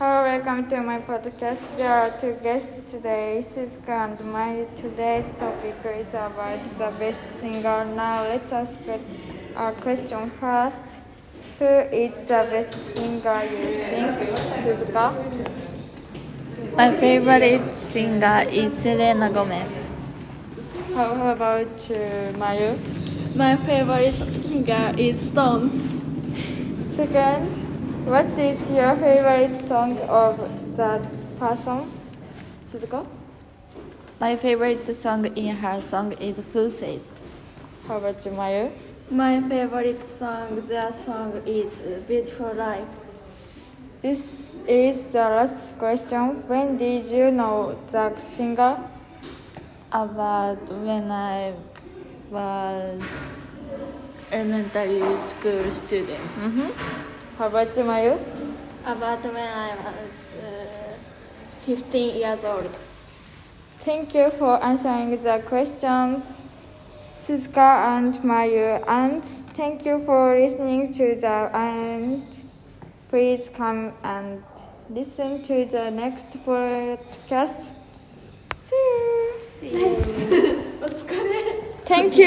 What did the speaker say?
Hello, welcome to my podcast. There are two guests today, Suzuka and my today's topic is about the best singer. Now let's ask a question first. Who is the best singer you think, Suzuka? My favorite singer is Selena Gomez. How, how about you, Mayu? My favorite singer is Stones. Second, what is your favorite song of that person? Suzuka? My favorite song in her song is Who Says. How about you, Mayu? My favorite song, their song is Beautiful Life. This is the last question. When did you know the singer? About when I was elementary school student. Mm-hmm. How about you, Mayu? About when I was uh, 15 years old. Thank you for answering the questions, Suzuka and Mayu, and thank you for listening to the end. Please come and listen to the next podcast. See you. Thank you.